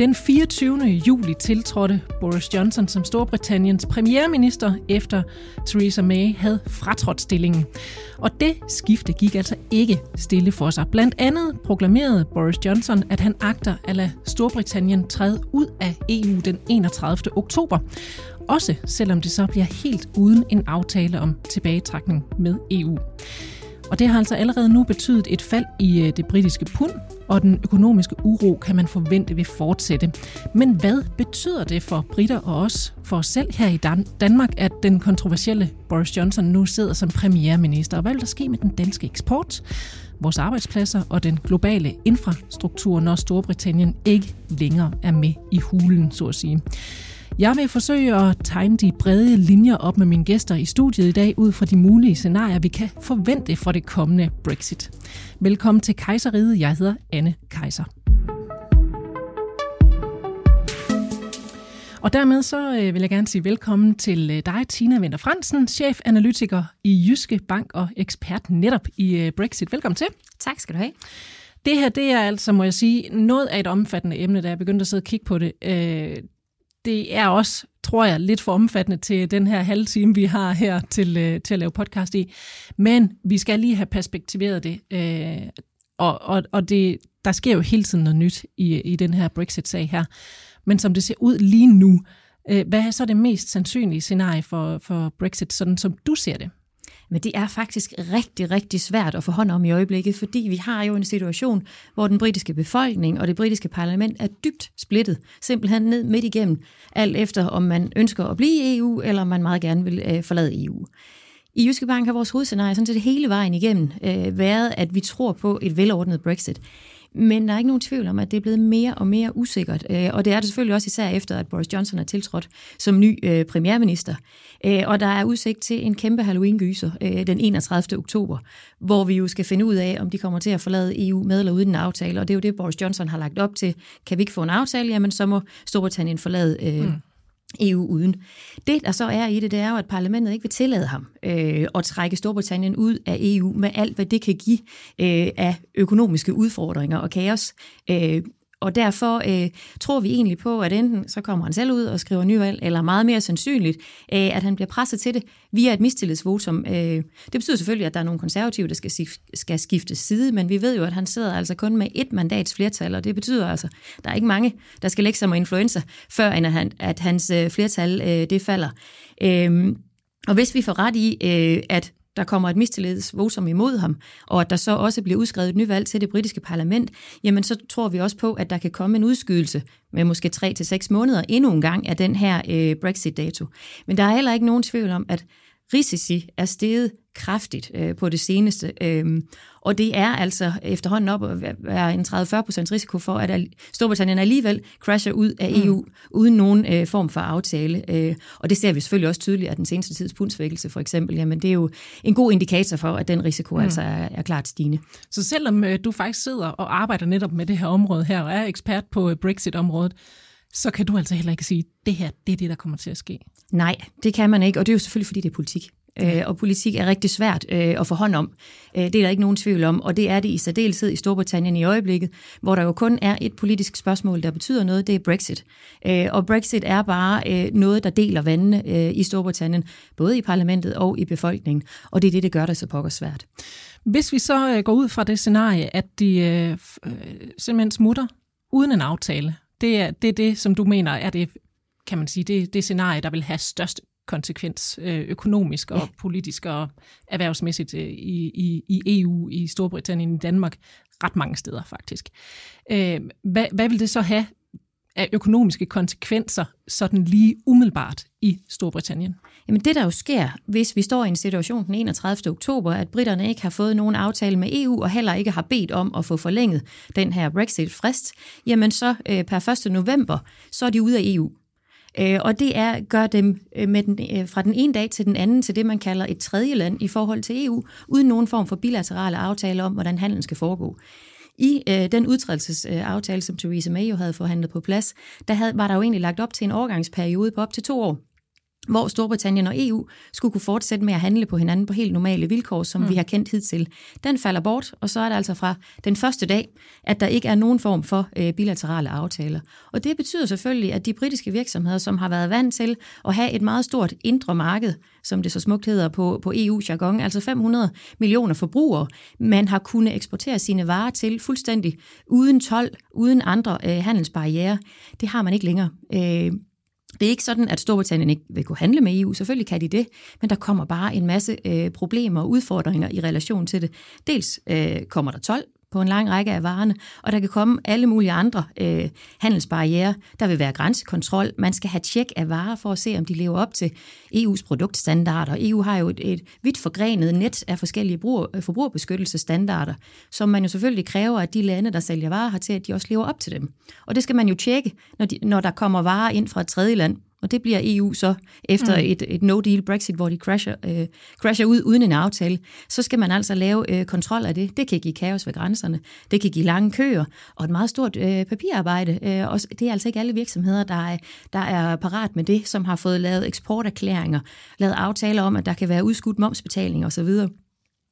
Den 24. juli tiltrådte Boris Johnson som Storbritanniens premierminister, efter Theresa May havde fratrådt stillingen. Og det skifte gik altså ikke stille for sig. Blandt andet proklamerede Boris Johnson, at han agter at lade Storbritannien træde ud af EU den 31. oktober. Også selvom det så bliver helt uden en aftale om tilbagetrækning med EU. Og det har altså allerede nu betydet et fald i øh, det britiske pund, og den økonomiske uro kan man forvente vil fortsætte. Men hvad betyder det for britter og os, for os selv her i Dan- Danmark, at den kontroversielle Boris Johnson nu sidder som premierminister? Og hvad vil der ske med den danske eksport, vores arbejdspladser og den globale infrastruktur, når Storbritannien ikke længere er med i hulen, så at sige? Jeg vil forsøge at tegne de brede linjer op med mine gæster i studiet i dag ud fra de mulige scenarier, vi kan forvente for det kommende Brexit. Velkommen til Kejseriet. Jeg hedder Anne Kejser. Og dermed så øh, vil jeg gerne sige velkommen til øh, dig, Tina Winter Fransen, chefanalytiker i Jyske Bank og ekspert netop i øh, Brexit. Velkommen til. Tak skal du have. Det her, det er altså, må jeg sige, noget af et omfattende emne, da jeg begyndte at sidde og kigge på det det er også, tror jeg, lidt for omfattende til den her halve time, vi har her til, øh, til at lave podcast i. Men vi skal lige have perspektiveret det. Øh, og og, og det, der sker jo hele tiden noget nyt i, i den her Brexit-sag her. Men som det ser ud lige nu, øh, hvad er så det mest sandsynlige scenarie for, for Brexit, sådan som du ser det? Men det er faktisk rigtig, rigtig svært at få hånd om i øjeblikket, fordi vi har jo en situation, hvor den britiske befolkning og det britiske parlament er dybt splittet, simpelthen ned midt igennem, alt efter om man ønsker at blive i EU, eller om man meget gerne vil øh, forlade EU. I Jyske Bank har vores hovedscenarie sådan set hele vejen igennem øh, været, at vi tror på et velordnet Brexit. Men der er ikke nogen tvivl om, at det er blevet mere og mere usikkert. Øh, og det er det selvfølgelig også især efter, at Boris Johnson er tiltrådt som ny øh, premierminister. Øh, og der er udsigt til en kæmpe Halloween-gyser øh, den 31. oktober, hvor vi jo skal finde ud af, om de kommer til at forlade EU med eller uden en aftale. Og det er jo det, Boris Johnson har lagt op til. Kan vi ikke få en aftale, jamen så må Storbritannien forlade mm EU uden. Det, der så er i det, det er jo, at parlamentet ikke vil tillade ham øh, at trække Storbritannien ud af EU med alt, hvad det kan give øh, af økonomiske udfordringer og kaos. Øh, og derfor øh, tror vi egentlig på, at enten så kommer han selv ud og skriver nyvalg, eller meget mere sandsynligt, øh, at han bliver presset til det via et mistillidsvotum. Øh, det betyder selvfølgelig, at der er nogle konservative, der skal, skal skifte side, men vi ved jo, at han sidder altså kun med et mandats flertal, og det betyder altså, at der er ikke mange, der skal lægge sig med influenza, før end at, han, at hans øh, flertal øh, det falder. Øh, og hvis vi får ret i, øh, at der kommer et mistillidsvotum imod ham, og at der så også bliver udskrevet et nyvalg til det britiske parlament, jamen så tror vi også på, at der kan komme en udskydelse med måske 3 til seks måneder endnu en gang af den her øh, Brexit-dato. Men der er heller ikke nogen tvivl om, at risici er steget kraftigt øh, på det seneste. Øhm, og det er altså efterhånden op at være en 30-40% risiko for, at Storbritannien alligevel crasher ud af EU mm. uden nogen øh, form for aftale. Øh, og det ser vi selvfølgelig også tydeligt af den seneste tids pundsvækkelse for eksempel. Jamen det er jo en god indikator for, at den risiko mm. altså er, er klart stigende. Så selvom øh, du faktisk sidder og arbejder netop med det her område her, og er ekspert på øh, Brexit-området, så kan du altså heller ikke sige, det her det er det, der kommer til at ske. Nej, det kan man ikke, og det er jo selvfølgelig, fordi det er politik. Øh, og politik er rigtig svært øh, at få hånd om. Øh, det er der ikke nogen tvivl om, og det er det i særdeleshed i Storbritannien i øjeblikket, hvor der jo kun er et politisk spørgsmål, der betyder noget, det er Brexit. Øh, og Brexit er bare øh, noget, der deler vandene øh, i Storbritannien, både i parlamentet og i befolkningen, og det er det, det gør det så pokker svært. Hvis vi så øh, går ud fra det scenarie, at de øh, simpelthen smutter uden en aftale, det er, det er det, som du mener er det, kan man sige, det, det scenarie, der vil have størst konsekvens øh, økonomisk og ja. politisk og erhvervsmæssigt øh, i, i, i EU, i Storbritannien, i Danmark, ret mange steder faktisk. Øh, hvad, hvad vil det så have af økonomiske konsekvenser sådan lige umiddelbart i Storbritannien? Jamen det, der jo sker, hvis vi står i en situation den 31. oktober, at britterne ikke har fået nogen aftale med EU, og heller ikke har bedt om at få forlænget den her Brexit-frist, jamen så øh, per 1. november, så er de ude af EU. Øh, og det er gør dem øh, med den, øh, fra den ene dag til den anden til det, man kalder et tredje land i forhold til EU, uden nogen form for bilaterale aftaler om, hvordan handelen skal foregå. I øh, den udtrædelsesaftale, som Theresa May jo havde forhandlet på plads, der havde, var der jo egentlig lagt op til en overgangsperiode på op til to år hvor Storbritannien og EU skulle kunne fortsætte med at handle på hinanden på helt normale vilkår, som mm. vi har kendt hidtil. Den falder bort, og så er det altså fra den første dag, at der ikke er nogen form for øh, bilaterale aftaler. Og det betyder selvfølgelig, at de britiske virksomheder, som har været vant til at have et meget stort indre marked, som det så smukt hedder på, på EU-jargon, altså 500 millioner forbrugere, man har kunnet eksportere sine varer til fuldstændig uden tolv, uden andre øh, handelsbarriere. Det har man ikke længere. Øh, det er ikke sådan, at Storbritannien ikke vil kunne handle med EU. Selvfølgelig kan de det, men der kommer bare en masse øh, problemer og udfordringer i relation til det. Dels øh, kommer der 12 på en lang række af varerne, og der kan komme alle mulige andre øh, handelsbarriere. Der vil være grænsekontrol. Man skal have tjek af varer for at se, om de lever op til EU's produktstandarder. EU har jo et, et vidt forgrenet net af forskellige bruger, øh, forbrugerbeskyttelsesstandarder, som man jo selvfølgelig kræver, at de lande, der sælger varer, har til, at de også lever op til dem. Og det skal man jo tjekke, når, de, når der kommer varer ind fra et tredje land. Og det bliver EU så efter mm. et, et no-deal Brexit, hvor de crasher, øh, crasher ud uden en aftale. Så skal man altså lave øh, kontrol af det. Det kan give kaos ved grænserne. Det kan give lange køer og et meget stort øh, papirarbejde. Øh, og det er altså ikke alle virksomheder, der er, der er parat med det, som har fået lavet eksporterklæringer, lavet aftaler om, at der kan være udskudt momsbetaling osv.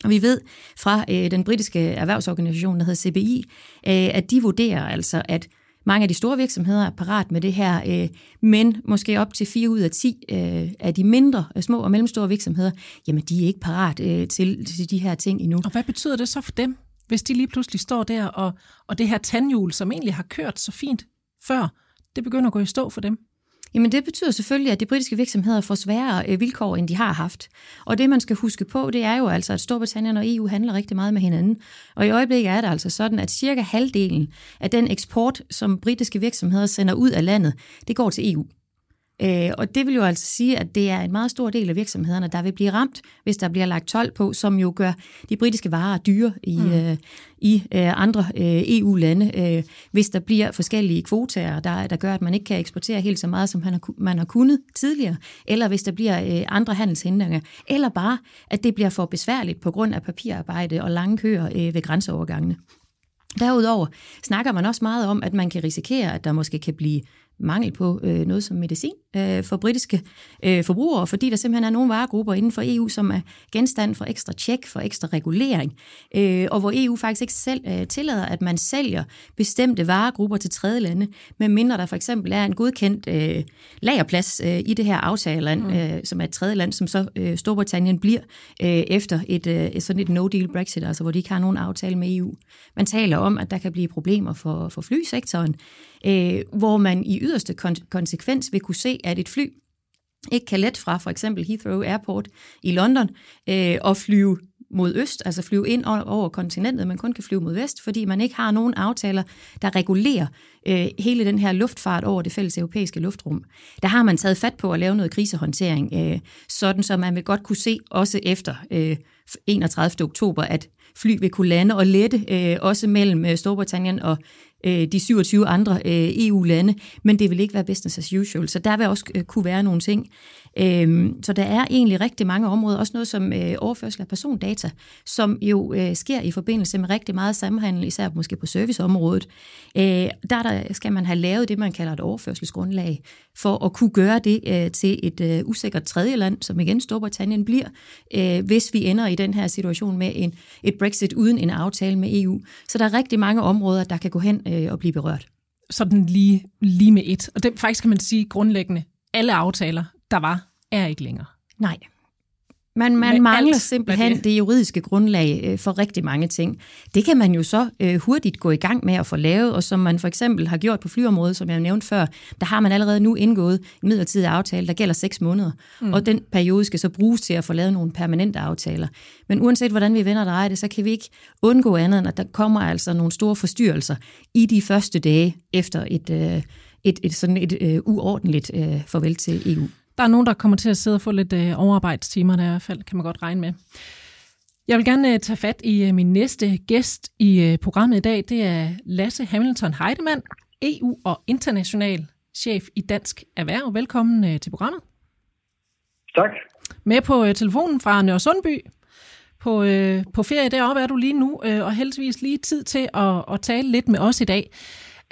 Og vi ved fra øh, den britiske erhvervsorganisation, der hedder CBI, øh, at de vurderer altså, at mange af de store virksomheder er parat med det her, øh, men måske op til 4 ud af 10 øh, af de mindre, øh, små og mellemstore virksomheder, jamen de er ikke parat øh, til, til de her ting endnu. Og hvad betyder det så for dem, hvis de lige pludselig står der, og, og det her tandhjul, som egentlig har kørt så fint før, det begynder at gå i stå for dem? Jamen det betyder selvfølgelig, at de britiske virksomheder får sværere øh, vilkår, end de har haft. Og det man skal huske på, det er jo altså, at Storbritannien og EU handler rigtig meget med hinanden. Og i øjeblikket er det altså sådan, at cirka halvdelen af den eksport, som britiske virksomheder sender ud af landet, det går til EU. Øh, og det vil jo altså sige, at det er en meget stor del af virksomhederne, der vil blive ramt, hvis der bliver lagt 12 på, som jo gør de britiske varer dyre i, mm. øh, i øh, andre øh, EU-lande, øh, hvis der bliver forskellige kvotaer, der, der gør, at man ikke kan eksportere helt så meget, som man har, man har kunnet tidligere, eller hvis der bliver øh, andre handelshindringer, eller bare, at det bliver for besværligt på grund af papirarbejde og lange køer øh, ved grænseovergangene. Derudover snakker man også meget om, at man kan risikere, at der måske kan blive mangel på øh, noget som medicin øh, for britiske øh, forbrugere, fordi der simpelthen er nogle varegrupper inden for EU, som er genstand for ekstra tjek, for ekstra regulering, øh, og hvor EU faktisk ikke selv øh, tillader, at man sælger bestemte varegrupper til tredje lande, medmindre der for eksempel er en godkendt øh, lagerplads øh, i det her aftagerland, mm. øh, som er et tredje land, som så øh, Storbritannien bliver øh, efter et, øh, sådan et no-deal Brexit, altså hvor de ikke har nogen aftale med EU. Man taler om, at der kan blive problemer for, for flysektoren, øh, hvor man i yderste kon- konsekvens vil kunne se, at et fly ikke kan let fra for eksempel Heathrow Airport i London øh, og flyve mod øst, altså flyve ind over kontinentet, men kun kan flyve mod vest, fordi man ikke har nogen aftaler, der regulerer øh, hele den her luftfart over det fælles europæiske luftrum. Der har man taget fat på at lave noget krisehåndtering, øh, sådan så man vil godt kunne se, også efter øh, 31. oktober, at fly vil kunne lande og lette, øh, også mellem øh, Storbritannien og øh, de 27 andre øh, EU-lande, men det vil ikke være business as usual, så der vil også øh, kunne være nogle ting. Øh, så der er egentlig rigtig mange områder, også noget som øh, overførsel af persondata, som jo øh, sker i forbindelse med rigtig meget samhandel, især måske på serviceområdet. Øh, der, der skal man have lavet det, man kalder et overførselsgrundlag, for at kunne gøre det øh, til et øh, usikkert tredje land, som igen Storbritannien bliver, øh, hvis vi ender i den her situation med en, et Brexit uden en aftale med EU. Så der er rigtig mange områder, der kan gå hen øh, og blive berørt. Sådan lige, lige med et. Og det faktisk kan man sige grundlæggende, alle aftaler, der var, er ikke længere. Nej. Man, man mangler alt, simpelthen det? det juridiske grundlag øh, for rigtig mange ting. Det kan man jo så øh, hurtigt gå i gang med at få lavet, og som man for eksempel har gjort på flyområdet, som jeg nævnte før, der har man allerede nu indgået en midlertidig aftale, der gælder seks måneder. Mm. Og den periode skal så bruges til at få lavet nogle permanente aftaler. Men uanset hvordan vi vender dreje det, så kan vi ikke undgå andet, end at der kommer altså nogle store forstyrrelser i de første dage efter et, øh, et, et sådan et øh, uordentligt øh, farvel til EU. Der er nogen, der kommer til at sidde og få lidt øh, overarbejdstimer, der i hvert fald kan man godt regne med. Jeg vil gerne øh, tage fat i øh, min næste gæst i øh, programmet i dag. Det er Lasse Hamilton Heidemann, EU- og international chef i Dansk Erhverv. Velkommen øh, til programmet. Tak. Med på øh, telefonen fra Nørre Sundby. På, øh, på ferie deroppe er du lige nu, øh, og heldigvis lige tid til at, at tale lidt med os i dag.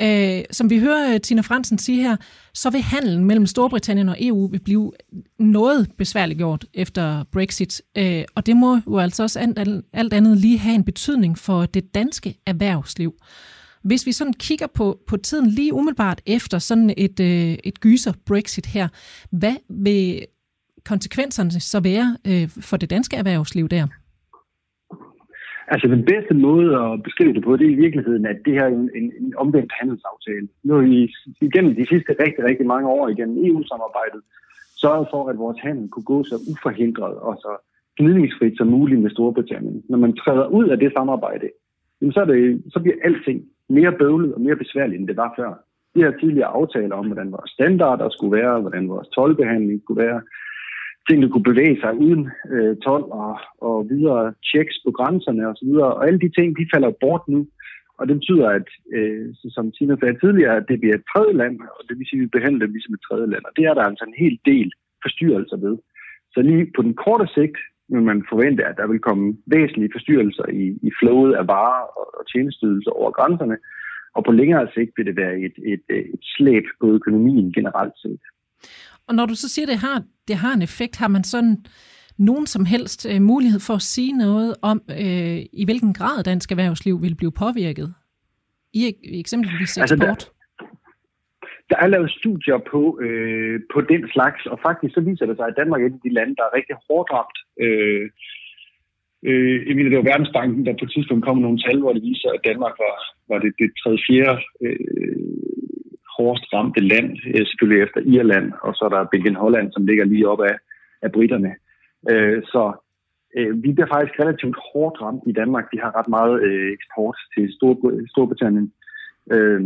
Øh, som vi hører øh, Tina Fransen sige her, så vil handelen mellem Storbritannien og EU vil blive noget besværliggjort efter Brexit. Øh, og det må jo altså også alt, alt andet lige have en betydning for det danske erhvervsliv. Hvis vi sådan kigger på, på tiden lige umiddelbart efter sådan et, øh, et gyser Brexit her, hvad vil konsekvenserne så være øh, for det danske erhvervsliv der? Altså den bedste måde at beskrive det på, det er i virkeligheden, at det her er en, en, en omvendt handelsaftale. Nu har vi igennem de sidste rigtig, rigtig mange år igennem EU-samarbejdet sørget for, at vores handel kunne gå så uforhindret og så gnidningsfrit som muligt med Storbritannien. Når man træder ud af det samarbejde, så, er det, så bliver alting mere bøvlet og mere besværligt, end det var før. De her tidligere aftaler om, hvordan vores standarder skulle være, hvordan vores tolvbehandling skulle være, tingene kunne bevæge sig uden øh, tolv og, og videre checks på grænserne osv. Og, og alle de ting, de falder bort nu. Og det betyder, at øh, som Tina sagde tidligere, at det bliver et tredje land, og det vil sige, at vi behandler dem ligesom et tredje land. Og det er der altså en hel del forstyrrelser ved. Så lige på den korte sigt vil man forvente, at der vil komme væsentlige forstyrrelser i, i flowet af varer og, og tjenesteydelser over grænserne. Og på længere sigt vil det være et, et, et slæb på økonomien generelt set. Og når du så siger, at det har, det har en effekt, har man sådan nogen som helst øh, mulighed for at sige noget om, øh, i hvilken grad dansk erhvervsliv vil blive påvirket? I, i eksempelvis altså, eksport? Altså, der, der er lavet studier på, øh, på den slags, og faktisk så viser det sig, at Danmark er et af de lande, der er rigtig hårdt ramt. Øh, øh, jeg mener, det var Verdensbanken, der på et tidspunkt kom nogle tal, hvor det viser, at Danmark var, var det, det tredje fjerde øh, hårdest ramte land, øh, selvfølgelig efter Irland, og så er der Belgien Holland, som ligger lige op af, af britterne. Øh, så øh, vi bliver faktisk relativt hårdt ramt i Danmark. Vi har ret meget øh, eksport til Storbritannien. Øh,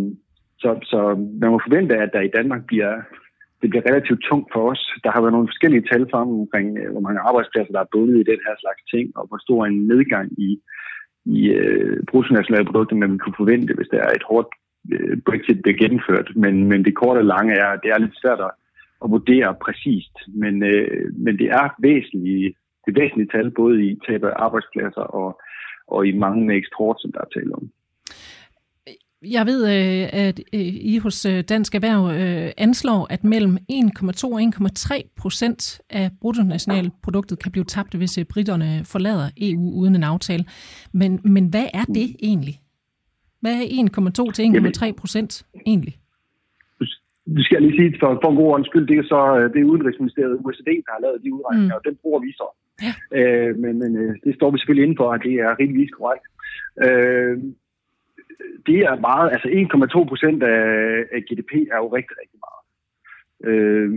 så, så man må forvente, at der i Danmark bliver, det bliver relativt tungt for os. Der har været nogle forskellige tal frem omkring, hvor mange arbejdspladser, der er bundet i den her slags ting, og hvor stor en nedgang i, i uh, bruttonationalproduktet, man kunne forvente, hvis der er et hårdt Øh, Brexit bliver gennemført. Men, men det korte og lange er, at det er lidt svært at, at vurdere præcist. Men, øh, men det er væsentlige, det er væsentlige tal, både i tab af arbejdspladser og, og i mange med eksport, som der er tale om. Jeg ved, øh, at øh, I hos Dansk Erhverv anslår, at mellem 1,2 og 1,3 procent af bruttonationalproduktet kan blive tabt, hvis britterne forlader EU uden en aftale. Men, men hvad er det egentlig? Hvad er 1,2 til 1,3 procent egentlig? Det skal jeg lige sige, for, for en god ordens skyld, det er så øh, det er Udenrigsministeriet OECD, der har lavet de udregninger, mm. og den bruger vi så. Ja. Øh, men men øh, det står vi selvfølgelig inden for, at det er rimeligvis korrekt. Øh, det er meget, altså 1,2 procent af, af GDP er jo rigtig, rigtig meget. Øh,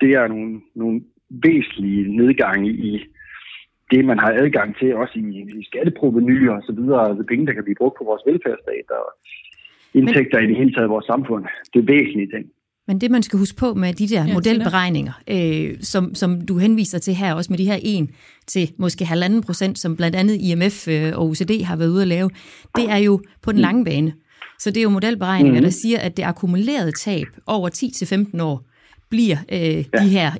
det er nogle, nogle væsentlige nedgange i, det, man har adgang til, også i, i skatteproveny og så videre, altså penge, der kan blive brugt på vores velfærdsstat og indtægter Men, i det hele taget i vores samfund. Det er væsentlige ting. Men det, man skal huske på med de der ja, modelberegninger, øh, som, som du henviser til her, også med de her 1 til måske halvanden procent, som blandt andet IMF øh, og OECD har været ude at lave, det er jo på den lange bane. Så det er jo modelberegninger, mm. der siger, at det akkumulerede tab over 10-15 år bliver øh, ja. de her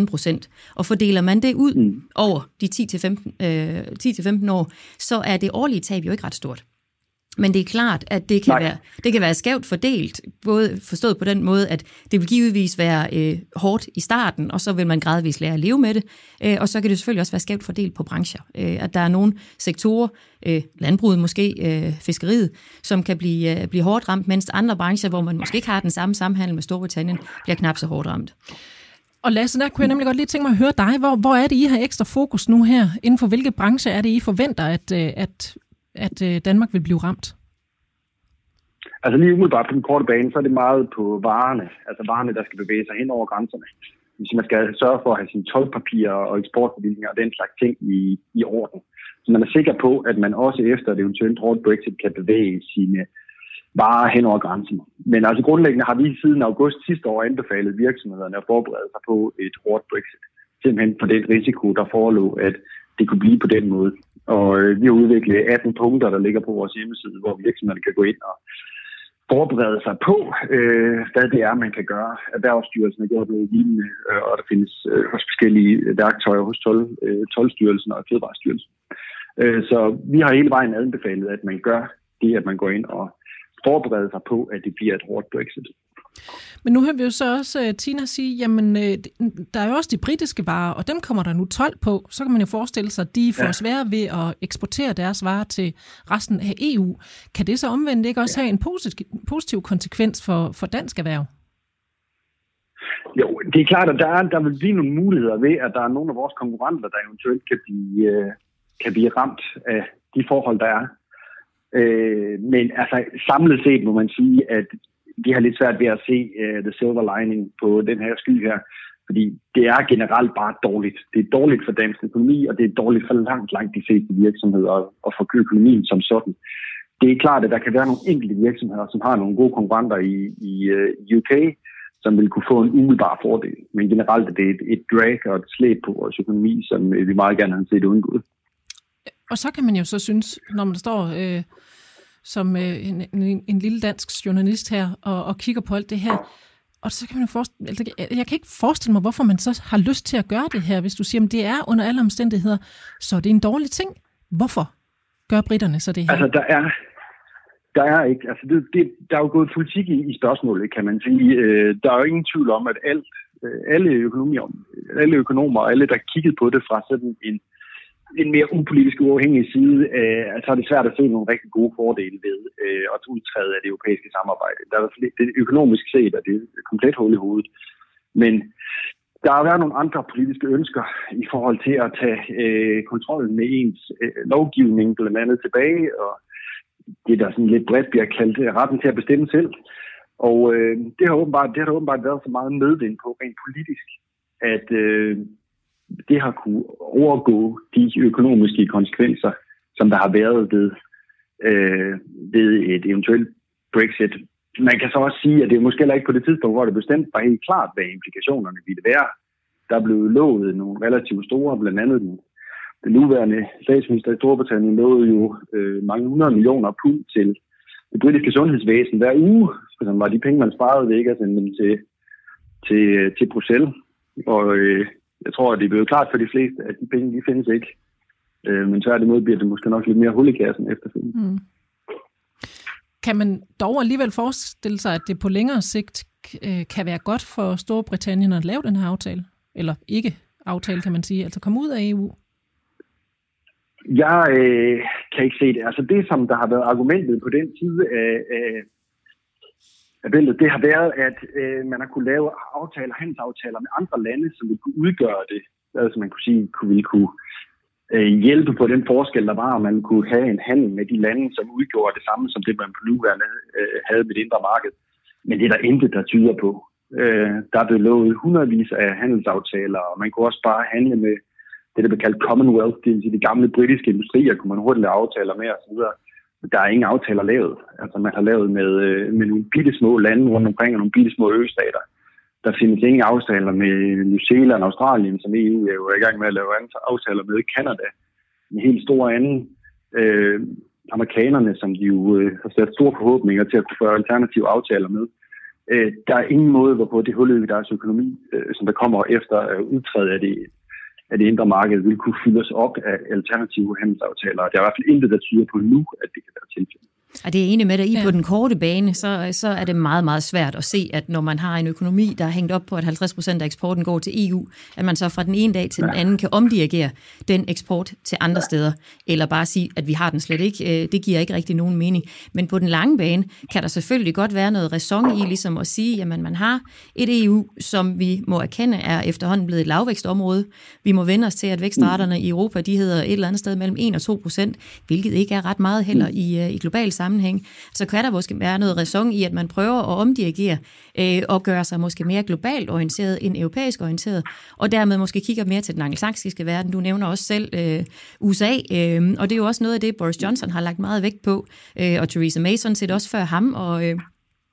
1-1,5 procent. Og fordeler man det ud mm. over de 10-15 øh, 10-15 år, så er det årlige tab jo ikke ret stort. Men det er klart, at det kan, være, det kan være skævt fordelt, både forstået på den måde, at det vil givetvis være øh, hårdt i starten, og så vil man gradvist lære at leve med det. Øh, og så kan det selvfølgelig også være skævt fordelt på brancher. Øh, at der er nogle sektorer, øh, landbruget måske, øh, fiskeriet, som kan blive, øh, blive hårdt ramt, mens andre brancher, hvor man måske ikke har den samme samhandel med Storbritannien, bliver knap så hårdt ramt. Og Lasse, der kunne jeg nemlig godt lige tænke mig at høre dig. Hvor, hvor er det, I har ekstra fokus nu her? Inden for hvilke brancher er det, I forventer, at, øh, at at øh, Danmark vil blive ramt? Altså lige umiddelbart på den korte bane, så er det meget på varerne. Altså varerne, der skal bevæge sig hen over grænserne. Hvis man skal sørge for at have sine tolvpapirer og eksportbevillinger og den slags ting i, i orden. Så man er sikker på, at man også efter et eventuelt hårdt Brexit kan bevæge sine varer hen over grænsen. Men altså grundlæggende har vi siden august sidste år anbefalet virksomhederne at forberede sig på et hårdt Brexit. Simpelthen på den risiko, der forelå, at det kunne blive på den måde. Og øh, vi har udviklet 18 punkter, der ligger på vores hjemmeside, hvor virksomhederne kan gå ind og forberede sig på, øh, hvad det er, man kan gøre. Erhvervsstyrelsen har gjort noget lignende, øh, og der findes øh, også forskellige værktøjer hos 12, øh, 12 og Fødevarestyrelsen. Øh, så vi har hele vejen anbefalet, at man gør det, at man går ind og forberede sig på, at det bliver et hårdt Brexit. Men nu hører vi jo så også uh, Tina sige, jamen uh, der er jo også de britiske varer, og dem kommer der nu 12 på. Så kan man jo forestille sig, at de får ja. svære ved at eksportere deres varer til resten af EU. Kan det så omvendt ikke også ja. have en positiv, positiv konsekvens for, for dansk erhverv? Jo, det er klart, at der, er, der vil blive nogle muligheder ved, at der er nogle af vores konkurrenter, der eventuelt kan blive, uh, kan blive ramt af de forhold, der er. Uh, men altså, samlet set må man sige, at de har lidt svært ved at se uh, the silver lining på den her sky her. Fordi det er generelt bare dårligt. Det er dårligt for dansk økonomi, og det er dårligt for langt, langt de fleste virksomheder og for økonomien som sådan. Det er klart, at der kan være nogle enkelte virksomheder, som har nogle gode konkurrenter i, i øh, uh, UK, som vil kunne få en umiddelbar fordel. Men generelt er det et, et drag og et slæb på vores økonomi, som øh, vi meget gerne har set undgået. Og så kan man jo så synes, når man står øh, som øh, en, en, en lille dansk journalist her og, og kigger på alt det her, og så kan man forestille, altså, jeg kan ikke forestille mig, hvorfor man så har lyst til at gøre det her, hvis du siger, at det er under alle omstændigheder, så det er en dårlig ting. Hvorfor gør britterne så det her? Altså, der er, der er ikke, altså det, det, der er jo gået politik i, i spørgsmålet, kan man sige. Øh, der er jo ingen tvivl om, at alt, øh, alle, økonomier, alle økonomer og alle, der kiggede på det fra sådan en, en mere upolitisk uafhængig side, øh, så er det svært at se nogle rigtig gode fordele ved øh, at udtræde af det europæiske samarbejde. Der er det økonomisk set, at det er komplet hul i hovedet. Men der har været nogle andre politiske ønsker i forhold til at tage øh, kontrollen med ens øh, lovgivning blandt andet tilbage, og det, der sådan lidt bredt bliver kaldt øh, retten til at bestemme selv. Og øh, det, har åbenbart, det har der åbenbart været så meget medvind på rent politisk, at øh, det har kunne overgå de økonomiske konsekvenser, som der har været ved, øh, ved et eventuelt Brexit. Man kan så også sige, at det er måske heller ikke på det tidspunkt, hvor det bestemt var helt klart, hvad implikationerne ville være. Der blev lovet nogle relativt store, blandt andet den, den nuværende statsminister i Storbritannien lovede jo øh, mange hundrede millioner pund til det britiske sundhedsvæsen hver uge, som var de penge, man sparede ved ikke at sende dem til, til, øh, til Bruxelles. Og øh, jeg tror, at det er blevet klart for de fleste, at de penge, de findes ikke. Øh, men tværtimod bliver det måske nok lidt mere hul i kassen efterfølgende. Mm. Kan man dog alligevel forestille sig, at det på længere sigt øh, kan være godt for Storbritannien at lave den her aftale? Eller ikke aftale, kan man sige, altså komme ud af EU? Jeg øh, kan ikke se det. Altså det, som der har været argumentet på den side af, af, af det har været, at øh, man har kunne lave aftaler, handelsaftaler med andre lande, som ville kunne udgøre det. Altså man kunne sige, kunne, ville kunne øh, hjælpe på den forskel, der var, og man kunne have en handel med de lande, som udgjorde det samme som det, man på nuværende øh, havde med det indre marked. Men det er der intet, der tyder på. Øh, der er blevet lovet hundredvis af handelsaftaler, og man kunne også bare handle med det, der blev kaldt Commonwealth, det vil sige de gamle britiske industrier, kunne man hurtigt lave aftaler med osv der er ingen aftaler lavet. Altså man har lavet med, øh, med nogle bitte små lande rundt omkring og nogle bitte små østater. Der findes ingen aftaler med New Zealand og Australien, som EU er jo i gang med at lave aftaler med Kanada, En helt stor anden. Øh, amerikanerne, som de jo øh, har sat store forhåbninger til at kunne føre alternative aftaler med. Øh, der er ingen måde, hvorpå det hullet i deres økonomi, øh, som der kommer efter øh, udtrædet af det, at det indre marked vil kunne fyldes op af alternative handelsaftaler. Der er i hvert fald intet, der tyder på nu, at det kan være tilfældet. Og det er enig med dig i ja. på den korte bane, så, så er det meget, meget svært at se, at når man har en økonomi, der er hængt op på, at 50 procent af eksporten går til EU, at man så fra den ene dag til den anden kan omdirigere den eksport til andre steder, eller bare sige, at vi har den slet ikke. Øh, det giver ikke rigtig nogen mening. Men på den lange bane kan der selvfølgelig godt være noget ræson i, ligesom at sige, at man har et EU, som vi må erkende er efterhånden blevet et lavvækstområde. Vi må vende os til, at vækstraterne i Europa, de hedder et eller andet sted mellem 1 og 2 procent, hvilket ikke er ret meget heller i, øh, i global sammenhæng, så kan der måske være noget ræson i, at man prøver at omdirigere øh, og gøre sig måske mere globalt orienteret end europæisk orienteret, og dermed måske kigger mere til den angelsaksiske verden. Du nævner også selv øh, USA, øh, og det er jo også noget af det, Boris Johnson har lagt meget vægt på, øh, og Theresa May sådan set også før ham, og øh,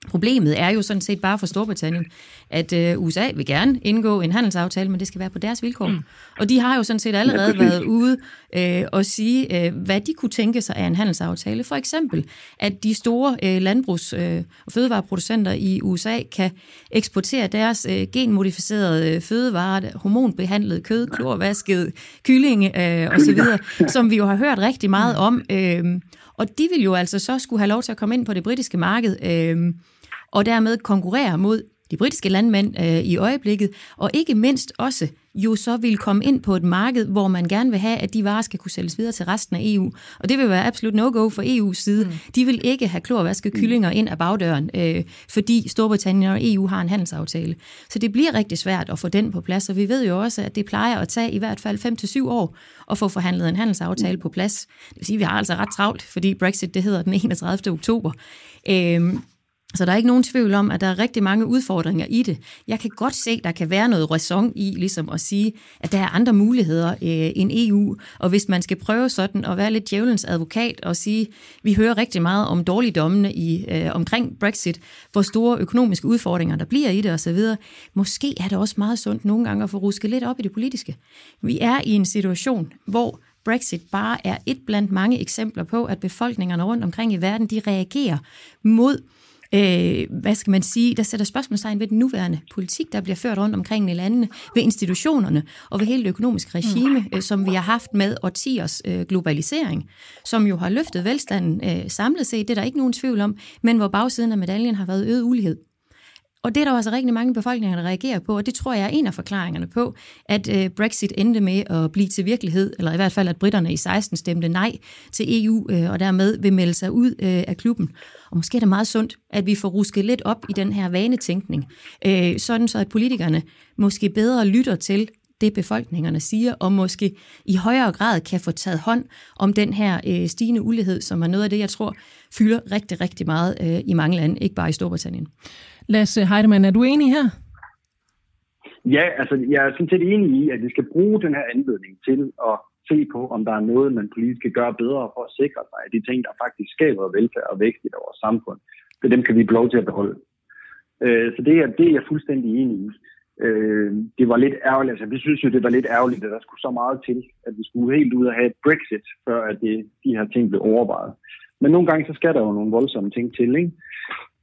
Problemet er jo sådan set bare for Storbritannien, at øh, USA vil gerne indgå en handelsaftale, men det skal være på deres vilkår. Mm. Og de har jo sådan set allerede ja, været ude øh, og sige, øh, hvad de kunne tænke sig af en handelsaftale. For eksempel, at de store øh, landbrugs- øh, og fødevareproducenter i USA kan eksportere deres øh, genmodificerede øh, fødevarer, hormonbehandlet kød, klorvasket kylling øh, osv., som vi jo har hørt rigtig meget om. Øh, og de vil jo altså så skulle have lov til at komme ind på det britiske marked. Øh, og dermed konkurrere mod de britiske landmænd øh, i øjeblikket, og ikke mindst også jo så vil komme ind på et marked, hvor man gerne vil have, at de varer skal kunne sælges videre til resten af EU. Og det vil være absolut no-go for EU's side. Mm. De vil ikke have klorvasket kyllinger ind ad bagdøren, øh, fordi Storbritannien og EU har en handelsaftale. Så det bliver rigtig svært at få den på plads, og vi ved jo også, at det plejer at tage i hvert fald 5-7 år at få forhandlet en handelsaftale på plads. Det vil sige, at vi har altså ret travlt, fordi Brexit det hedder den 31. oktober. Øh, så der er ikke nogen tvivl om, at der er rigtig mange udfordringer i det. Jeg kan godt se, at der kan være noget ræson i ligesom at sige, at der er andre muligheder øh, end EU. Og hvis man skal prøve sådan at være lidt djævelens advokat og sige, vi hører rigtig meget om dårligdommene i, øh, omkring Brexit, hvor store økonomiske udfordringer der bliver i det osv. Måske er det også meget sundt nogle gange at få rusket lidt op i det politiske. Vi er i en situation, hvor Brexit bare er et blandt mange eksempler på, at befolkningerne rundt omkring i verden, de reagerer mod øh, hvad skal man sige, der sætter spørgsmålstegn ved den nuværende politik, der bliver ført rundt omkring i landene, ved institutionerne og ved hele det økonomiske regime, mm. øh, som vi har haft med årtiers øh, globalisering, som jo har løftet velstanden øh, samlet set, det er der ikke nogen tvivl om, men hvor bagsiden af medaljen har været øget ulighed. Og det er der også altså rigtig mange befolkninger, der reagerer på, og det tror jeg er en af forklaringerne på, at øh, Brexit endte med at blive til virkelighed, eller i hvert fald, at britterne i 16 stemte nej til EU, øh, og dermed vil melde sig ud øh, af klubben. Og måske er det meget sundt, at vi får rusket lidt op i den her vanetænkning, øh, sådan så at politikerne måske bedre lytter til det befolkningerne siger, og måske i højere grad kan få taget hånd om den her øh, stigende ulighed, som er noget af det, jeg tror fylder rigtig, rigtig meget øh, i mange lande, ikke bare i Storbritannien. Lasse Heidemann, er du enig her? Ja, altså jeg er sådan set enig i, at vi skal bruge den her anledning til at se på, om der er noget, man politisk kan gøre bedre for at sikre sig, at de ting, der faktisk skaber velfærd og vækst i vores samfund, det dem kan vi blive lov til at beholde. Øh, så det er, det er jeg fuldstændig enig i. Øh, det var lidt ærgerligt, altså vi synes jo, det var lidt ærgerligt, at der skulle så meget til, at vi skulle helt ud og have et Brexit, før at det, de her ting blev overvejet. Men nogle gange, så skal der jo nogle voldsomme ting til, ikke?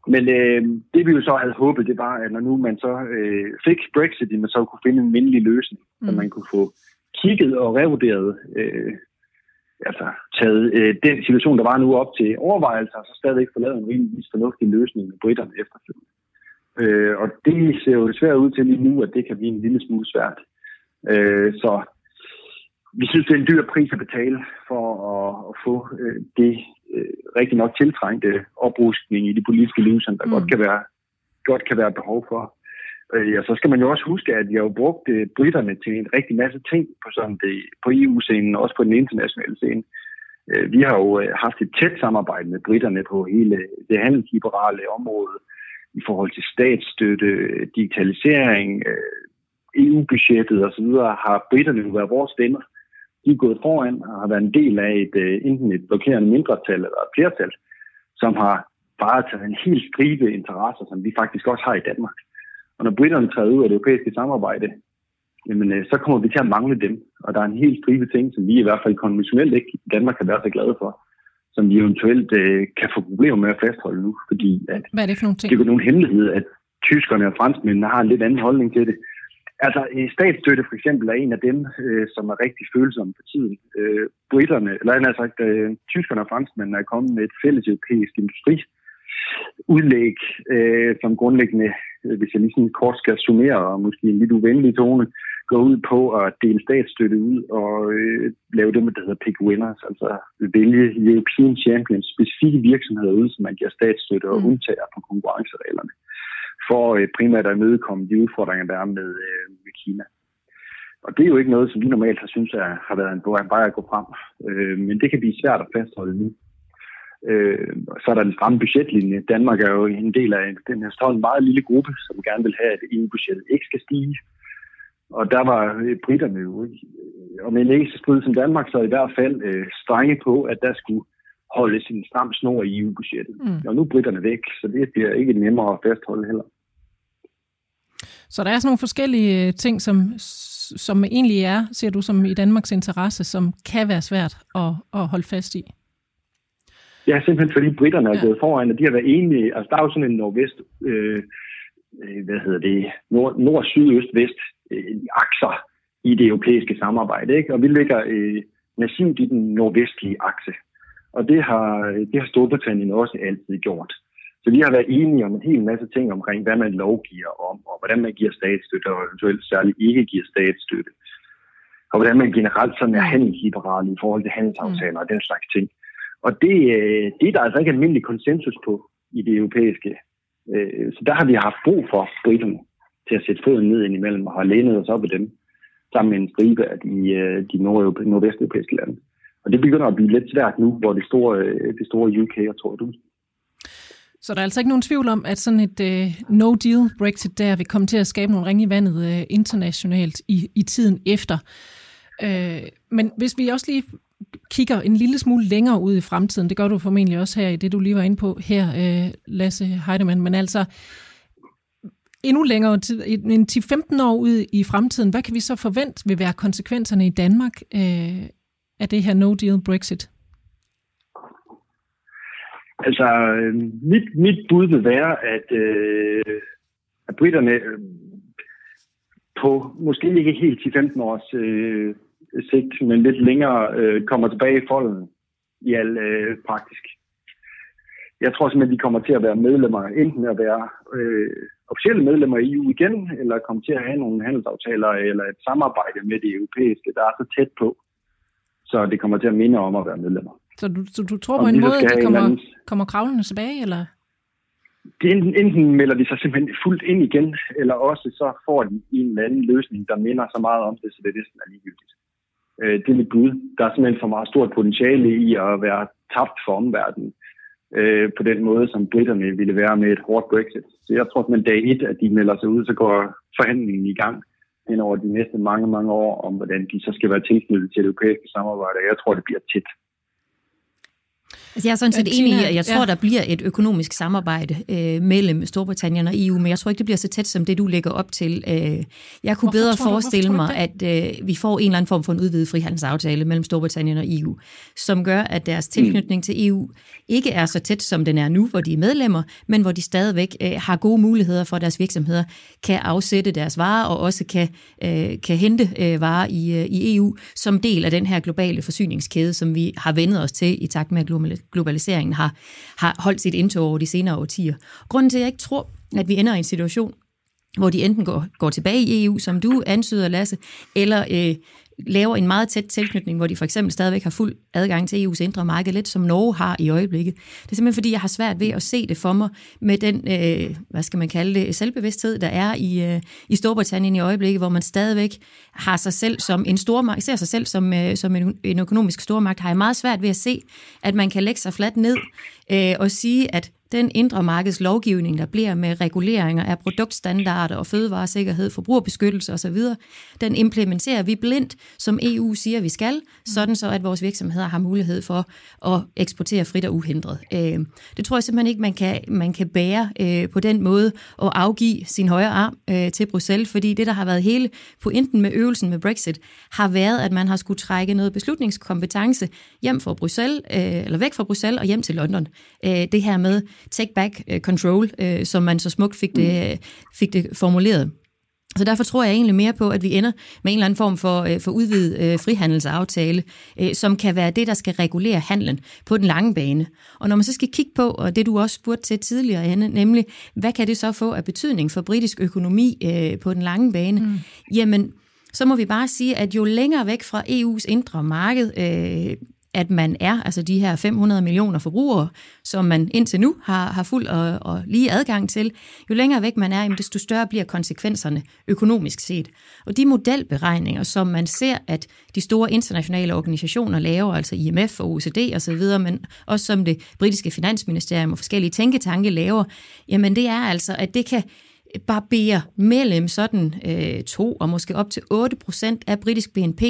Men øh, det vi jo så havde håbet, det var, at når nu man så øh, fik Brexit, man så kunne finde en mindelig løsning, mm. så man kunne få kigget og revurderet, øh, altså taget øh, den situation, der var nu op til overvejelser, og så stadigvæk få lavet en rimelig fornuftig løsning med britterne efterfølgende. Øh, og det ser jo svært ud til lige nu, at det kan blive en lille smule svært. Øh, så vi synes, det er en dyr pris at betale for at, at få øh, det øh, rigtig nok tiltrængte opbrustning i det politiske liv, som der mm. godt, kan være, godt kan være behov for. Øh, og så skal man jo også huske, at vi har jo brugt øh, britterne til en rigtig masse ting på, sådan det, på EU-scenen og også på den internationale scene. Øh, vi har jo øh, haft et tæt samarbejde med britterne på hele det handelsliberale område i forhold til statsstøtte, digitalisering, øh, EU-budgettet osv. har britterne jo været vores venner de er gået foran og har været en del af et, uh, enten et blokerende mindretal eller et flertal, som har bare taget en helt stribe interesser, som vi faktisk også har i Danmark. Og når britterne træder ud af det europæiske samarbejde, jamen, uh, så kommer vi til at mangle dem. Og der er en helt stribe ting, som vi i hvert fald konventionelt ikke i Danmark kan være så glade for, som vi eventuelt uh, kan få problemer med at fastholde nu. Fordi at Hvad er det for nogle ting? Det er jo nogen hemmelighed, at tyskerne og franskmændene har en lidt anden holdning til det. Altså, statsstøtte for eksempel er en af dem, øh, som er rigtig følsomme for tiden. Øh, britterne, eller altså, sagt, øh, tyskerne og franskmændene er kommet med et fælles europæisk industri udlæg, øh, som grundlæggende, øh, hvis jeg lige sådan kort skal summere, og måske en lidt uvenlig tone, går ud på at dele statsstøtte ud og øh, lave det, der hedder pick winners, altså vælge European Champions, specifikke virksomheder ud, som man giver statsstøtte og mm. undtager fra konkurrencereglerne for øh, primært at imødekomme de udfordringer, der er med, øh, med Kina. Og det er jo ikke noget, som vi normalt har synes er, har været en vej at gå frem. Øh, men det kan blive svært at fastholde nu. Øh, så er der den stramme budgetlinje. Danmark er jo en del af den her en meget lille gruppe, som gerne vil have, at EU-budgettet ikke skal stige. Og der var øh, britterne jo, om en ikke så strid som Danmark, så i hvert fald øh, strenge på, at der skulle holde sin stram snor i EU-budgettet. Mm. Og nu er britterne væk, så det bliver ikke nemmere at fastholde heller. Så der er sådan nogle forskellige øh, ting, som, som egentlig er, ser du, som i Danmarks interesse, som kan være svært at, at holde fast i? Ja, simpelthen fordi britterne er ja. gået foran, og de har været enige. Altså, der er jo sådan en nordvest, øh, øh hvad hedder det, nord, nord syd, øst, vest øh, akser i det europæiske samarbejde, ikke? Og vi ligger øh, massivt i den nordvestlige akse. Og det har, det har Storbritannien også altid gjort. Så vi har været enige om en hel masse ting omkring, hvad man lovgiver om, og hvordan man giver statsstøtte, og eventuelt særligt ikke giver statsstøtte. Og hvordan man generelt sådan er handelsliberal i forhold til handelsaftaler mm. og den slags ting. Og det, øh, det er der altså ikke almindelig konsensus på i det europæiske. Øh, så der har vi haft brug for briterne til at sætte foden ned indimellem og har lænet os op af dem, sammen med en stribe af de, øh, de nordvesteuropæiske lande. Og det begynder at blive lidt svært nu, hvor det store, det store UK er trådt ud. Så der er altså ikke nogen tvivl om, at sådan et øh, uh, no-deal Brexit der vil komme til at skabe nogle ringe i vandet uh, internationalt i, i tiden efter. Uh, men hvis vi også lige kigger en lille smule længere ud i fremtiden, det gør du formentlig også her i det, du lige var inde på her, uh, Lasse Heidemann, men altså endnu længere tid, en 10-15 år ud i fremtiden, hvad kan vi så forvente vil være konsekvenserne i Danmark uh, af det her no-deal Brexit? Altså, øh, mit, mit bud vil være, at, øh, at britterne øh, på måske ikke helt 10-15 års øh, sigt, men lidt længere øh, kommer tilbage i folden i al øh, praktisk. Jeg tror simpelthen, at de kommer til at være medlemmer, enten at være øh, officielle medlemmer i EU igen, eller komme til at have nogle handelsaftaler eller et samarbejde med det europæiske, der er så tæt på, så det kommer til at minde om at være medlemmer. Så du, så du tror på en måde, at de kommer, anden... kommer kravlende tilbage, eller? Det enten, enten melder de sig simpelthen fuldt ind igen, eller også så får de en eller anden løsning, der minder så meget om det, så det næsten er ligegyldigt. Øh, det er mit bud. Der er simpelthen for meget stort potentiale i at være tabt for omverdenen øh, på den måde, som britterne ville være med et hårdt Brexit. Så jeg tror, at dag et, at de melder sig ud, så går forhandlingen i gang hen over de næste mange, mange år, om hvordan de så skal være tilknyttet til det europæiske samarbejde. Jeg tror, det bliver tæt. Altså, jeg er sådan set ja, enig i, at jeg tror, ja. der bliver et økonomisk samarbejde øh, mellem Storbritannien og EU, men jeg tror ikke, det bliver så tæt som det, du lægger op til. Øh, jeg kunne hvorfor bedre forestille du, mig, at øh, vi får en eller anden form for en udvidet frihandelsaftale mellem Storbritannien og EU, som gør, at deres mm. tilknytning mm. til EU ikke er så tæt, som den er nu, hvor de er medlemmer, men hvor de stadigvæk øh, har gode muligheder for, at deres virksomheder kan afsætte deres varer og også kan, øh, kan hente øh, varer i, øh, i EU som del af den her globale forsyningskæde, som vi har vendet os til i takt med globaliseringen har, har holdt sit indtog over de senere årtier. Grunden til, at jeg ikke tror, at vi ender i en situation, hvor de enten går, går tilbage i EU, som du antyder, Lasse, eller øh, laver en meget tæt tilknytning, hvor de for eksempel stadigvæk har fuld adgang til EU's indre marked, lidt som Norge har i øjeblikket. Det er simpelthen fordi, jeg har svært ved at se det for mig med den, øh, hvad skal man kalde det, selvbevidsthed, der er i, øh, i Storbritannien i øjeblikket, hvor man stadigvæk har sig selv som en stormagt, ser sig selv som, øh, som en, en økonomisk stormagt, har jeg meget svært ved at se, at man kan lægge sig fladt ned øh, og sige, at den indre markeds lovgivning, der bliver med reguleringer af produktstandarder og fødevaresikkerhed, forbrugerbeskyttelse osv., den implementerer vi blindt, som EU siger, vi skal, sådan så at vores virksomheder har mulighed for at eksportere frit og uhindret. Øhm, det tror jeg simpelthen ikke, man kan, man kan bære øh, på den måde og afgive sin højre arm øh, til Bruxelles, fordi det, der har været hele pointen med øvelsen med Brexit, har været, at man har skulle trække noget beslutningskompetence hjem fra Bruxelles, øh, eller væk fra Bruxelles og hjem til London. Det her med take back øh, control, øh, som man så smukt fik det, fik det formuleret. Så derfor tror jeg egentlig mere på, at vi ender med en eller anden form for, øh, for udvidet øh, frihandelsaftale, øh, som kan være det, der skal regulere handlen på den lange bane. Og når man så skal kigge på, og det du også spurgte til tidligere, Anne, nemlig, hvad kan det så få af betydning for britisk økonomi øh, på den lange bane? Mm. Jamen, så må vi bare sige, at jo længere væk fra EU's indre marked øh, at man er, altså de her 500 millioner forbrugere, som man indtil nu har, har fuld og, og lige adgang til, jo længere væk man er, desto større bliver konsekvenserne økonomisk set. Og de modelberegninger, som man ser, at de store internationale organisationer laver, altså IMF og OECD osv., men også som det britiske finansministerium og forskellige tænketanke laver, jamen det er altså, at det kan barbere mellem sådan øh, 2 og måske op til 8 procent af britisk BNP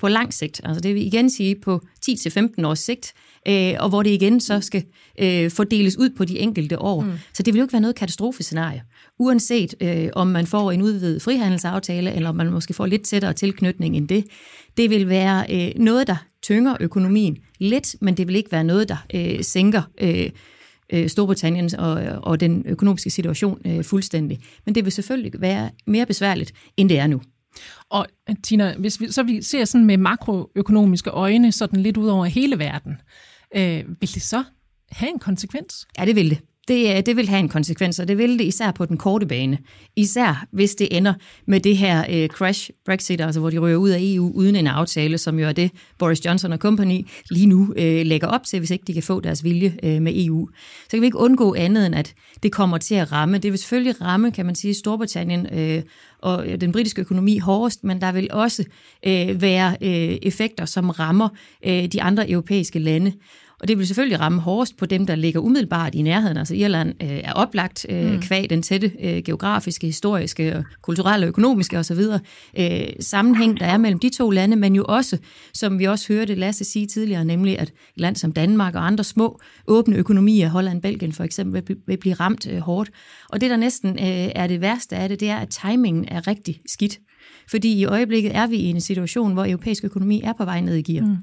på lang sigt. Altså det vil igen sige på 10-15 års sigt, øh, og hvor det igen så skal øh, fordeles ud på de enkelte år. Mm. Så det vil jo ikke være noget katastrofescenarie. Uanset øh, om man får en udvidet frihandelsaftale, eller om man måske får lidt tættere tilknytning end det. Det vil være øh, noget, der tynger økonomien lidt, men det vil ikke være noget, der øh, sænker øh, øh, Storbritannien og, og den økonomiske situation øh, fuldstændig. Men det vil selvfølgelig være mere besværligt, end det er nu. Og øh, Tina, hvis vi, så vi ser sådan med makroøkonomiske øjne, sådan lidt ud over hele verden, øh, vil det så have en konsekvens? Ja, det vil det det, øh, det vil have en konsekvens, og det vil det især på den korte bane. Især hvis det ender med det her øh, crash Brexit, altså hvor de rører ud af EU uden en aftale, som jo er det Boris Johnson og company lige nu øh, lægger op til, hvis ikke de kan få deres vilje øh, med EU. Så kan vi ikke undgå andet end, at det kommer til at ramme. Det vil selvfølgelig ramme, kan man sige, Storbritannien øh, og øh, den britiske økonomi hårdest, men der vil også øh, være øh, effekter, som rammer øh, de andre europæiske lande. Og det vil selvfølgelig ramme hårdest på dem, der ligger umiddelbart i nærheden. Altså Irland øh, er oplagt øh, mm. kvæg den tætte øh, geografiske, historiske, kulturelle, økonomiske osv. Øh, sammenhæng, der er mellem de to lande, men jo også, som vi også hørte Lasse sige tidligere, nemlig at et land som Danmark og andre små åbne økonomier, Holland, Belgien for eksempel, vil, vil blive ramt øh, hårdt. Og det, der næsten øh, er det værste af det, det er, at timingen er rigtig skidt. Fordi i øjeblikket er vi i en situation, hvor europæisk økonomi er på vej ned i gear. Mm.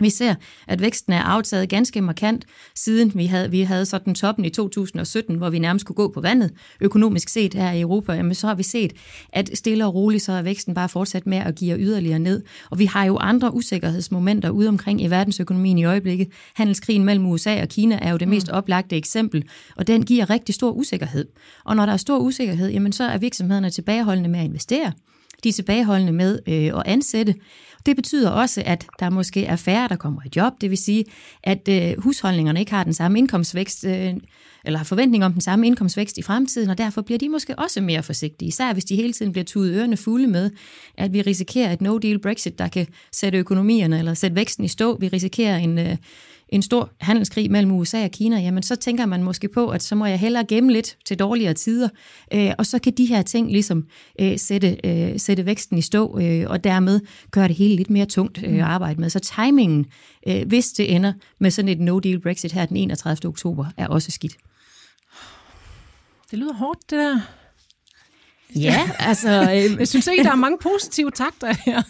Vi ser, at væksten er aftaget ganske markant, siden vi havde, vi havde sådan toppen i 2017, hvor vi nærmest kunne gå på vandet økonomisk set her i Europa. Jamen, så har vi set, at stille og roligt, så er væksten bare fortsat med at give yderligere ned. Og vi har jo andre usikkerhedsmomenter ude omkring i verdensøkonomien i øjeblikket. Handelskrigen mellem USA og Kina er jo det mest mm. oplagte eksempel, og den giver rigtig stor usikkerhed. Og når der er stor usikkerhed, jamen, så er virksomhederne tilbageholdende med at investere. De er tilbageholdende med øh, at ansætte. Det betyder også, at der måske er færre, der kommer i job. Det vil sige, at øh, husholdningerne ikke har den samme indkomstvækst, øh, eller har forventning om den samme indkomstvækst i fremtiden, og derfor bliver de måske også mere forsigtige, især hvis de hele tiden bliver tudet ørerne fulde med, at vi risikerer et no-deal Brexit, der kan sætte økonomierne eller sætte væksten i stå. Vi risikerer en, øh, en stor handelskrig mellem USA og Kina, jamen så tænker man måske på, at så må jeg hellere gemme lidt til dårligere tider, øh, og så kan de her ting ligesom øh, sætte, øh, sætte væksten i stå, øh, og dermed gøre det hele lidt mere tungt øh, at arbejde med. Så timingen, øh, hvis det ender med sådan et no-deal Brexit her den 31. oktober, er også skidt. Det lyder hårdt, det der. Ja, altså... Øh, jeg synes ikke, der er mange positive takter her.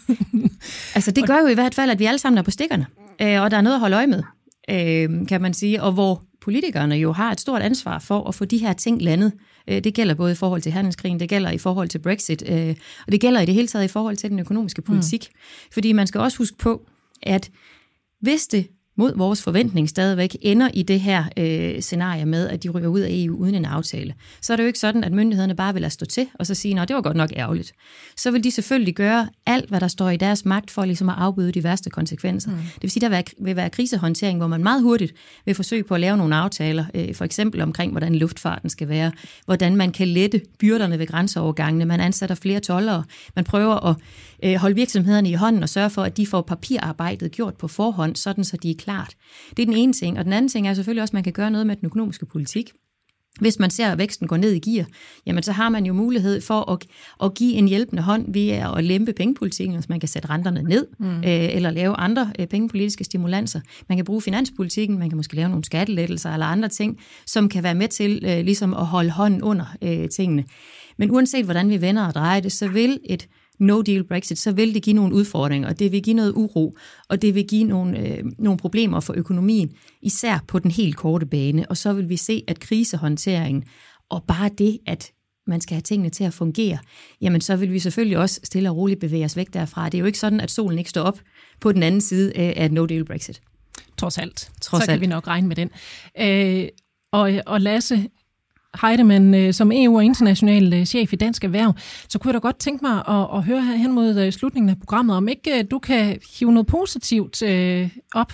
altså, det gør jo i hvert fald, at vi alle sammen er på stikkerne, øh, og der er noget at holde øje med øh, kan man sige, og hvor politikerne jo har et stort ansvar for at få de her ting landet. Øh, det gælder både i forhold til handelskrigen, det gælder i forhold til Brexit, øh, og det gælder i det hele taget i forhold til den økonomiske politik. Mm. Fordi man skal også huske på, at hvis det mod vores forventning stadigvæk ender i det her øh, scenarie med, at de ryger ud af EU uden en aftale, så er det jo ikke sådan, at myndighederne bare vil lade stå til og så sige, at det var godt nok ærgerligt. Så vil de selvfølgelig gøre alt, hvad der står i deres magt for ligesom at afbøde de værste konsekvenser. Mm. Det vil sige, der vil være krisehåndtering, hvor man meget hurtigt vil forsøge på at lave nogle aftaler, øh, for eksempel omkring, hvordan luftfarten skal være, hvordan man kan lette byrderne ved grænseovergangene, man ansætter flere tollere, man prøver at øh, holde virksomhederne i hånden og sørge for, at de får papirarbejdet gjort på forhånd, sådan så de klart. Det er den ene ting. Og den anden ting er selvfølgelig også, at man kan gøre noget med den økonomiske politik. Hvis man ser, at væksten går ned i gear, jamen så har man jo mulighed for at, at give en hjælpende hånd via at lempe pengepolitikken, så altså man kan sætte renterne ned, mm. øh, eller lave andre øh, pengepolitiske stimulanser. Man kan bruge finanspolitikken, man kan måske lave nogle skattelettelser eller andre ting, som kan være med til øh, ligesom at holde hånden under øh, tingene. Men uanset hvordan vi vender og drejer det, så vil et no-deal Brexit, så vil det give nogle udfordringer, og det vil give noget uro, og det vil give nogle, øh, nogle problemer for økonomien, især på den helt korte bane. Og så vil vi se, at krisehåndteringen og bare det, at man skal have tingene til at fungere, jamen så vil vi selvfølgelig også stille og roligt bevæge os væk derfra. Det er jo ikke sådan, at solen ikke står op på den anden side af et no-deal Brexit. Trods alt. Trods så kan alt. vi nok regne med den. Øh, og, og Lasse, Heidemann øh, som EU- og international øh, chef i Dansk Erhverv, så kunne jeg da godt tænke mig at, at høre her hen mod øh, slutningen af programmet, om ikke du kan hive noget positivt op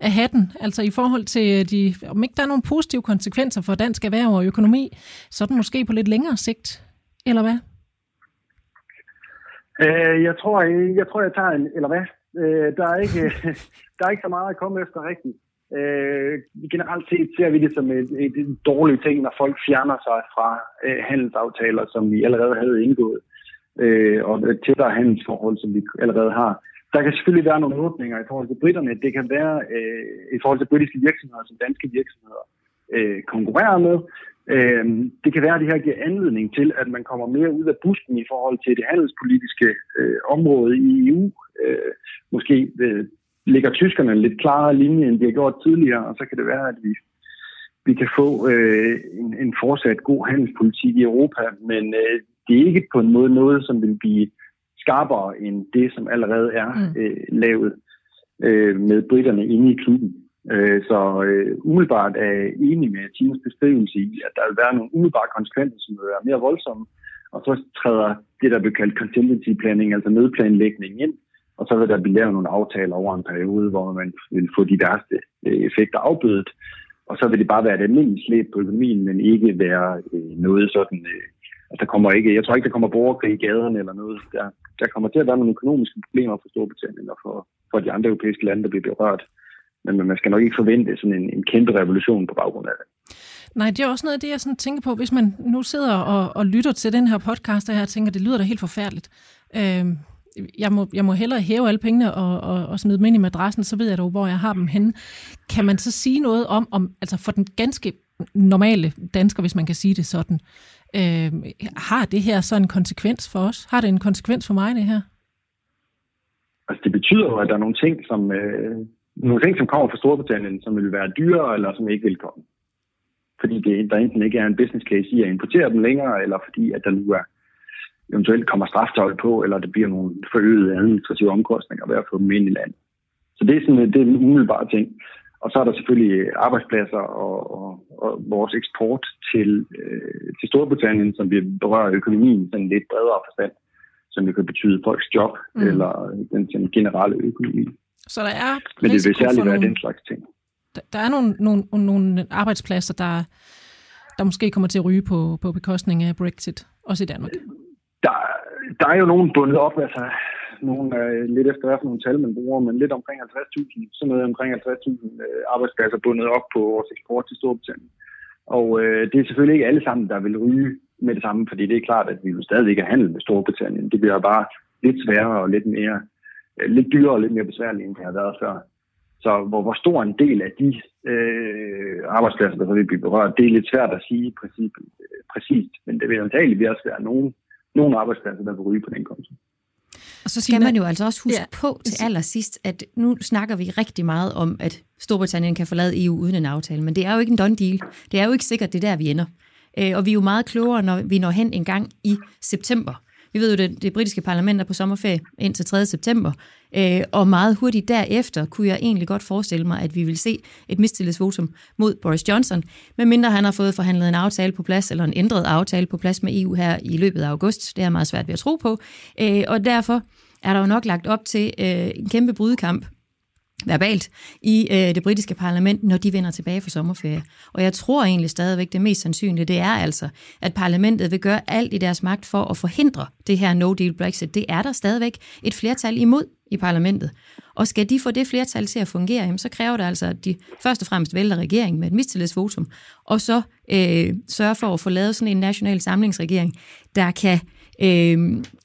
af hatten, altså i forhold til, de, om ikke der er nogle positive konsekvenser for dansk erhverv og økonomi, sådan måske på lidt længere sigt, eller hvad? jeg tror, jeg tror, jeg tager en, eller hvad? der, er ikke, der er ikke så meget at komme efter rigtigt. Øh, generelt set ser vi det som et, et, et dårligt ting, når folk fjerner sig fra øh, handelsaftaler, som vi allerede havde indgået, øh, og tættere handelsforhold, som vi allerede har. der kan selvfølgelig være nogle åbninger i forhold til britterne. Det kan være øh, i forhold til britiske virksomheder, som danske virksomheder øh, konkurrerer med. Øh, det kan være, at det her giver anledning til, at man kommer mere ud af busken i forhold til det handelspolitiske øh, område i EU. Øh, måske øh, ligger tyskerne lidt klarere linje, end de har gjort tidligere, og så kan det være, at vi, vi kan få øh, en, en fortsat god handelspolitik i Europa, men øh, det er ikke på en måde noget, som vil blive skarpere end det, som allerede er mm. øh, lavet øh, med britterne inde i klubben. Øh, så øh, umiddelbart er jeg enig med Tines beskrivelse i, at der vil være nogle umiddelbare konsekvenser, som vil være mere voldsomme, og så træder det, der bliver kaldt contingency planning, altså nødplanlægning ind, og så vil der blive lavet nogle aftaler over en periode, hvor man vil få de værste øh, effekter afbødet, og så vil det bare være et almindeligt slæb på økonomien, men ikke være øh, noget sådan øh, Altså, der kommer ikke, jeg tror ikke, der kommer borgerkrig i gaderne eller noget. Der, der kommer til at være nogle økonomiske problemer for Storbritannien og for, for de andre europæiske lande, der bliver berørt. Men man skal nok ikke forvente sådan en, en kæmpe revolution på baggrund af det. Nej, det er også noget af det, jeg sådan tænker på, hvis man nu sidder og, og lytter til den her podcast, og jeg tænker, det lyder da helt forfærdeligt. Øh, jeg, må, jeg må hellere hæve alle pengene og, og, og smide dem ind i madrassen, så ved jeg dog, hvor jeg har dem henne. Kan man så sige noget om, om altså for den ganske normale dansker, hvis man kan sige det sådan, Øh, har det her så en konsekvens for os? Har det en konsekvens for mig, det her? Altså, det betyder jo, at der er nogle ting, som, øh, nogle ting, som kommer fra Storbritannien, som vil være dyrere, eller som ikke vil komme. Fordi det, der enten ikke er en business case i at importere dem længere, eller fordi at der nu er eventuelt kommer straftøj på, eller det bliver nogle forøgede administrative omkostninger ved at få dem ind i landet. Så det er sådan det er en umiddelbar ting. Og så er der selvfølgelig arbejdspladser og, og, og vores eksport til, øh, til Storbritannien, som vil berøre økonomien sådan lidt bredere forstand, som det kan betyde folks job mm. eller den, den generelle økonomi. Så der er Men det vil særligt være nogle, den slags ting. Der, der er nogle, nogle, nogle arbejdspladser, der, der måske kommer til at ryge på, på bekostning af Brexit, også i Danmark. Der, er jo nogen bundet op, altså nogen, er lidt efter hvad for nogle tal, man bruger, men lidt omkring 50.000, sådan noget omkring 50.000 øh, arbejdspladser bundet op på vores eksport til Storbritannien. Og øh, det er selvfølgelig ikke alle sammen, der vil ryge med det samme, fordi det er klart, at vi jo stadig ikke handel med Storbritannien. Det bliver bare lidt sværere og lidt mere, øh, lidt dyrere og lidt mere besværligt, end det har været før. Så hvor, hvor stor en del af de øh, arbejdspladser, der så vil blive berørt, det er lidt svært at sige præcis, øh, præcist, men det vil antageligvis også være nogen, nogle arbejdspladser, der vil ryge på den konto. Og så skal man jo altså også huske ja. på til allersidst, at nu snakker vi rigtig meget om, at Storbritannien kan forlade EU uden en aftale, men det er jo ikke en done deal. Det er jo ikke sikkert, det er der, vi ender. Øh, og vi er jo meget klogere, når vi når hen en gang i september. Vi ved jo, at det britiske parlament er på sommerferie indtil 3. september, øh, og meget hurtigt derefter kunne jeg egentlig godt forestille mig, at vi vil se et mistillidsvotum mod Boris Johnson, medmindre han har fået forhandlet en aftale på plads, eller en ændret aftale på plads med EU her i løbet af august. Det er meget svært ved at tro på, øh, og derfor er der jo nok lagt op til øh, en kæmpe brydekamp verbalt i øh, det britiske parlament, når de vender tilbage fra sommerferie. Og jeg tror egentlig stadigvæk, det mest sandsynlige, det er altså, at parlamentet vil gøre alt i deres magt for at forhindre det her no-deal Brexit. Det er der stadigvæk et flertal imod i parlamentet. Og skal de få det flertal til at fungere, jamen, så kræver det altså, at de først og fremmest vælger regeringen med et mistillidsvotum, og så øh, sørge for at få lavet sådan en national samlingsregering, der kan øh,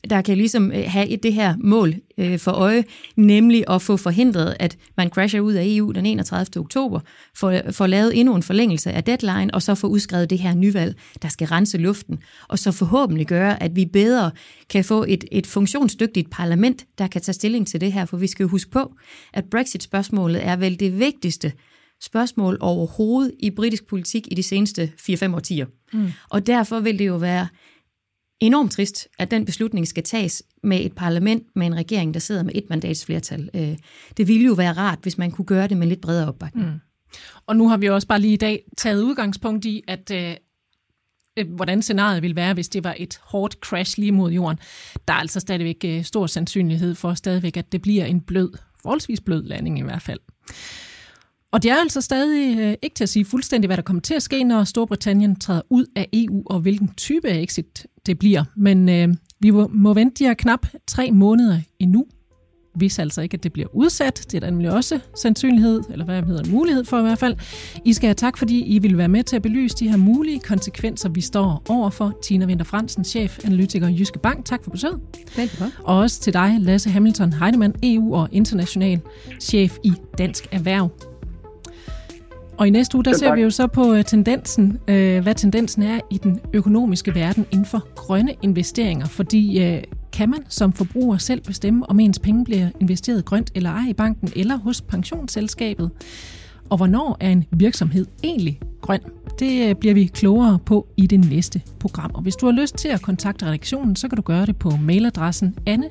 der kan ligesom øh, have det her mål øh, for øje, nemlig at få forhindret, at man crasher ud af EU den 31. oktober, for, for lavet endnu en forlængelse af deadline, og så få udskrevet det her nyvalg, der skal rense luften, og så forhåbentlig gøre, at vi bedre kan få et, et funktionsdygtigt parlament, der kan tage stilling til det her, for vi skal jo huske på, at Brexit-spørgsmålet er vel det vigtigste spørgsmål overhovedet i britisk politik i de seneste 4-5 årtier. Mm. Og derfor vil det jo være enormt trist, at den beslutning skal tages med et parlament med en regering, der sidder med et mandats flertal. Øh, det ville jo være rart, hvis man kunne gøre det med lidt bredere opbakning. Mm. Og nu har vi også bare lige i dag taget udgangspunkt i, at øh, øh, hvordan scenariet ville være, hvis det var et hårdt crash lige mod jorden. Der er altså stadigvæk øh, stor sandsynlighed for stadigvæk, at det bliver en blød, forholdsvis blød landing i hvert fald. Og det er altså stadig øh, ikke til at sige fuldstændig, hvad der kommer til at ske, når Storbritannien træder ud af EU, og hvilken type af exit det bliver. Men øh, vi må, vente de her knap tre måneder endnu. hvis altså ikke, at det bliver udsat. Det er der nemlig også sandsynlighed, eller hvad hedder en mulighed for i hvert fald. I skal have tak, fordi I vil være med til at belyse de her mulige konsekvenser, vi står overfor. Tina Winter Fransen, chef analytiker i Jyske Bank. Tak for besøget. Velkommen. Og også til dig, Lasse Hamilton Heidemann, EU- og international chef i Dansk Erhverv. Og i næste uge, der ser vi jo så på øh, tendensen, øh, hvad tendensen er i den økonomiske verden inden for grønne investeringer. Fordi øh, kan man som forbruger selv bestemme, om ens penge bliver investeret grønt eller ej i banken eller hos pensionsselskabet? Og hvornår er en virksomhed egentlig grøn? Det bliver vi klogere på i det næste program. Og hvis du har lyst til at kontakte redaktionen, så kan du gøre det på mailadressen anne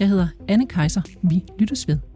Jeg hedder Anne Kejser. Vi lyttes ved.